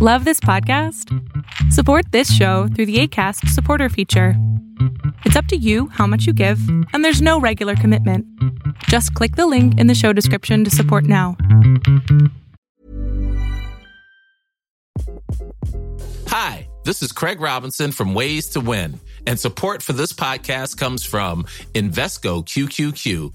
Love this podcast? Support this show through the ACAST supporter feature. It's up to you how much you give, and there's no regular commitment. Just click the link in the show description to support now. Hi, this is Craig Robinson from Ways to Win, and support for this podcast comes from Invesco QQQ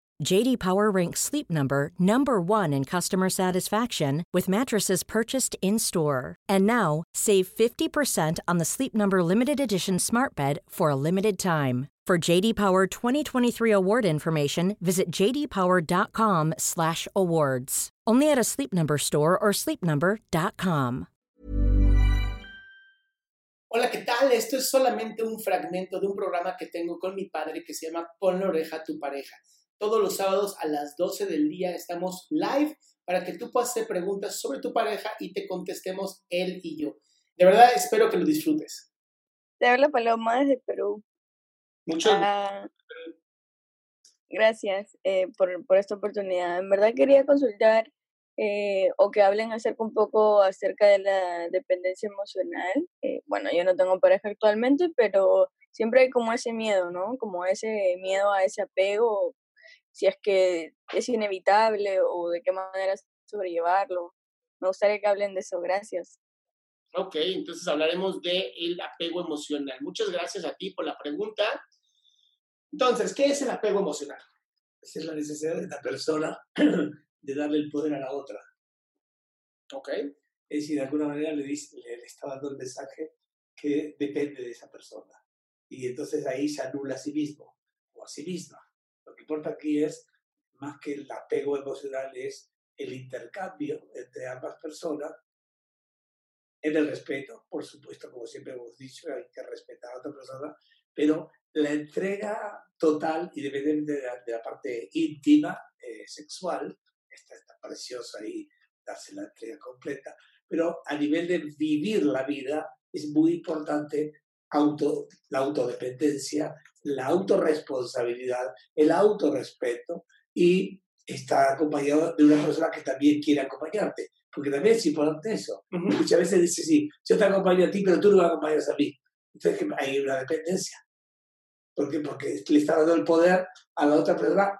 JD Power ranks Sleep Number number 1 in customer satisfaction with mattresses purchased in-store. And now, save 50% on the Sleep Number limited edition Smart Bed for a limited time. For JD Power 2023 award information, visit jdpower.com/awards. Only at a Sleep Number store or sleepnumber.com. Hola, ¿qué tal? Esto es solamente un fragmento de un programa que tengo con mi padre que se llama Pon la oreja a tu pareja. Todos los sábados a las 12 del día estamos live para que tú puedas hacer preguntas sobre tu pareja y te contestemos él y yo. De verdad, espero que lo disfrutes. Te habla Paloma desde Perú. Mucho. Ah, gracias eh, por, por, esta oportunidad. En verdad quería consultar eh, o que hablen acerca un poco acerca de la dependencia emocional. Eh, bueno, yo no tengo pareja actualmente, pero siempre hay como ese miedo, ¿no? Como ese miedo a ese apego, si es que es inevitable o de qué manera sobrellevarlo. Me gustaría que hablen de eso. Gracias. Ok, entonces hablaremos del el apego emocional. Muchas gracias a ti por la pregunta. Entonces, ¿qué es el apego emocional? Es la necesidad de la persona de darle el poder a la otra. Ok. Es decir, de alguna manera le, dice, le, le está dando el mensaje que depende de esa persona. Y entonces ahí se anula a sí mismo o a sí misma. Importa aquí es, más que el apego emocional, es el intercambio entre ambas personas en el respeto, por supuesto, como siempre hemos dicho, hay que respetar a otra persona, pero la entrega total, independientemente de de la parte íntima, eh, sexual, está, está precioso ahí darse la entrega completa, pero a nivel de vivir la vida es muy importante auto, la autodependencia, la autorresponsabilidad, el autorrespeto y estar acompañado de una persona que también quiere acompañarte porque también es importante eso. Uh -huh. Muchas veces dice, sí, yo te acompaño a ti, pero tú no me acompañas a mí. Entonces hay una dependencia. ¿Por qué? Porque le está dando el poder a la otra persona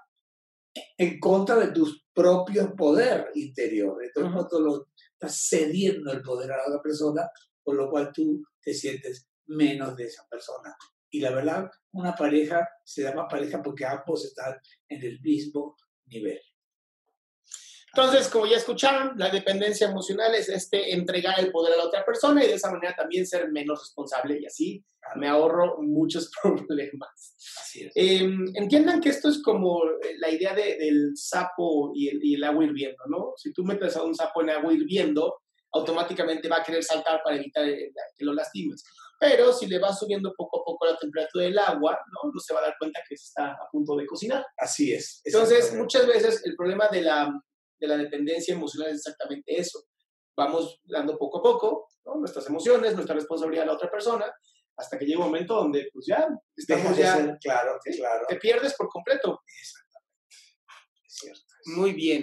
en contra de tu propio poder interior. Entonces, uh -huh. lo, estás cediendo el poder a la otra persona, por lo cual tú te sientes menos de esa persona. Y la verdad, una pareja se llama pareja porque ambos están en el mismo nivel. Entonces, como ya escucharon, la dependencia emocional es este entregar el poder a la otra persona y de esa manera también ser menos responsable y así me ahorro muchos problemas. Así es. Eh, entiendan que esto es como la idea de, del sapo y el, y el, agua hirviendo, ¿no? Si tú metes a un sapo en agua hirviendo, automáticamente va a querer saltar para evitar que lo lastimes. Pero si le vas subiendo poco a poco la temperatura del agua, ¿no? Se va a dar cuenta que se está a punto de cocinar. Así es. Entonces, muchas veces el problema de la de la dependencia emocional es exactamente eso. Vamos dando poco a poco ¿no? nuestras emociones, nuestra responsabilidad a la otra persona, hasta que llega un momento donde, pues ya, estamos ya. Ser, claro, ¿sí? claro. Te pierdes por completo. Exactamente. Es cierto. Muy bien.